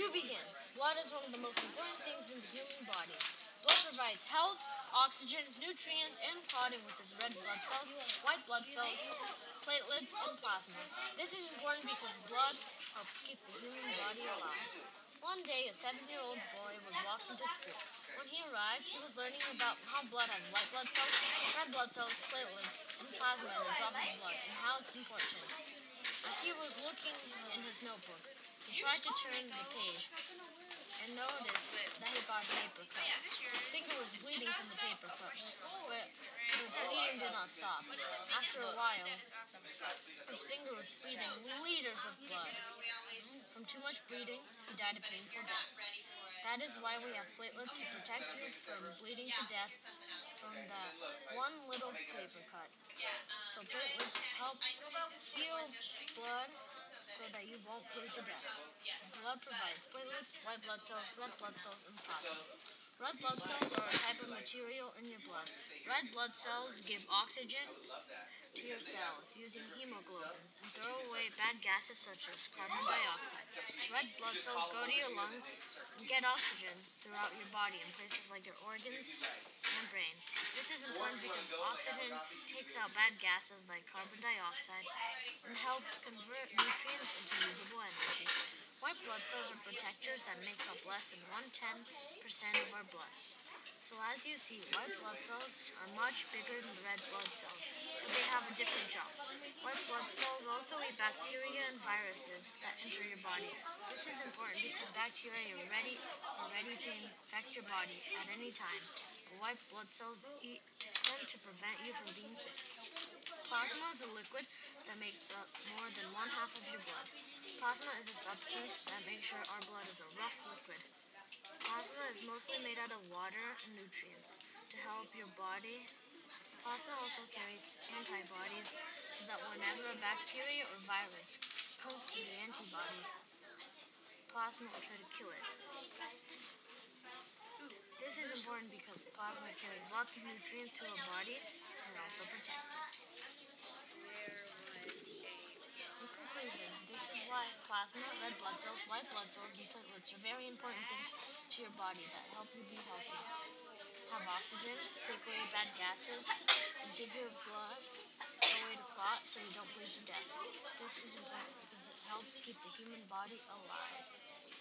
To begin, blood is one of the most important things in the human body. Blood provides health, oxygen, nutrients, and clotting with its red blood cells, white blood cells, platelets, and plasma. This is important because blood helps keep the human body alive. One day, a seven-year-old boy was walking to school. When he arrived, he was learning about how blood has white blood cells, red blood cells, platelets, and plasma in a blood, and how it's important. As he was looking in his notebook, he tried to turn the page and noticed that he got a paper cut. His finger was bleeding from the paper cut, but the bleeding did not stop. After a while, his finger was bleeding liters of blood. From too much bleeding, he died a painful death. That is why we have platelets to protect you from bleeding to death from that one little paper cut. So platelets help heal blood so that you won't bleed to death. Blood provides platelets, white blood cells, red blood cells, and plasma. Red blood cells are a type of material in your blood. Red blood cells give oxygen to your cells using hemoglobins and throw away bad gases such as carbon dioxide. Red blood cells go to your lungs and get oxygen throughout your body in places like your organs and brain. This is important because oxygen takes out bad gases like carbon dioxide and helps convert nutrients into usable energy. Cells are protectors that make up less than one tenth percent of our blood. So as you see, white blood cells are much bigger than red blood cells, but they have a different job. White blood cells also eat bacteria and viruses that enter your body. This is important because bacteria are ready are ready to infect your body at any time. White blood cells eat them to prevent you from being sick. Plasma is a liquid that makes up more than one half of your blood. Plasma is a substance that makes sure our blood is a rough liquid. Plasma is mostly made out of water and nutrients to help your body. Plasma also carries antibodies so that whenever a bacteria or virus comes to the antibodies, plasma will try to kill it. This is important because plasma carries lots of nutrients to our body and also protect it. In conclusion, this is why plasma, red blood cells, white blood cells, and platelets are very important things to your body that help you be healthy. Have oxygen, take away bad gases, give your blood a way to clot so you don't bleed to death. This is important helps keep the human body alive.